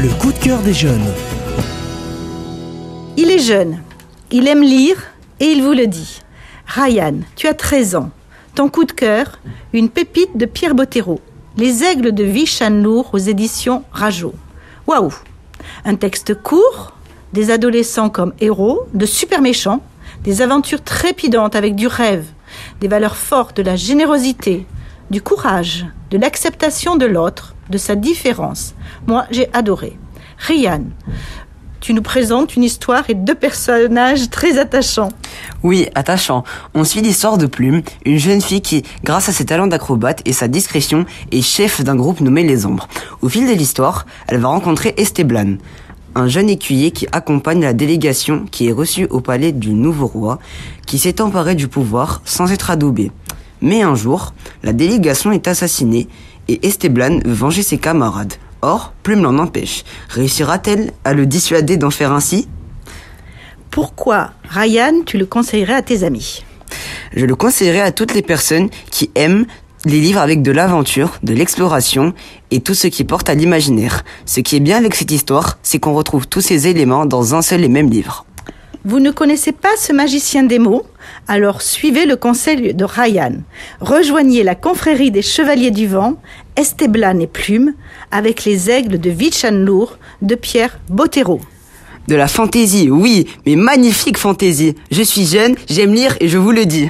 Le coup de cœur des jeunes. Il est jeune, il aime lire et il vous le dit. Ryan, tu as 13 ans. Ton coup de cœur, une pépite de Pierre Bottero. Les aigles de Vichanlour aux éditions Rajo. Waouh Un texte court, des adolescents comme héros, de super méchants, des aventures trépidantes avec du rêve, des valeurs fortes de la générosité, du courage, de l'acceptation de l'autre, de sa différence. Moi, j'ai adoré. Ryan, tu nous présentes une histoire et deux personnages très attachants. Oui, attachant. On suit l'histoire de Plume, une jeune fille qui, grâce à ses talents d'acrobate et sa discrétion, est chef d'un groupe nommé Les Ombres. Au fil de l'histoire, elle va rencontrer Esteblan, un jeune écuyer qui accompagne la délégation qui est reçue au palais du nouveau roi, qui s'est emparé du pouvoir sans être adoubé. Mais un jour, la délégation est assassinée et Esteblan veut venger ses camarades. Or, Plume l'en empêche. Réussira-t-elle à le dissuader d'en faire ainsi? Pourquoi, Ryan, tu le conseillerais à tes amis? Je le conseillerais à toutes les personnes qui aiment les livres avec de l'aventure, de l'exploration et tout ce qui porte à l'imaginaire. Ce qui est bien avec cette histoire, c'est qu'on retrouve tous ces éléments dans un seul et même livre. Vous ne connaissez pas ce magicien des mots? Alors suivez le conseil de Ryan. Rejoignez la confrérie des Chevaliers du Vent, Esteblan et Plume, avec les aigles de Vichanlour de Pierre Bottero. De la fantaisie, oui, mais magnifique fantaisie. Je suis jeune, j'aime lire et je vous le dis.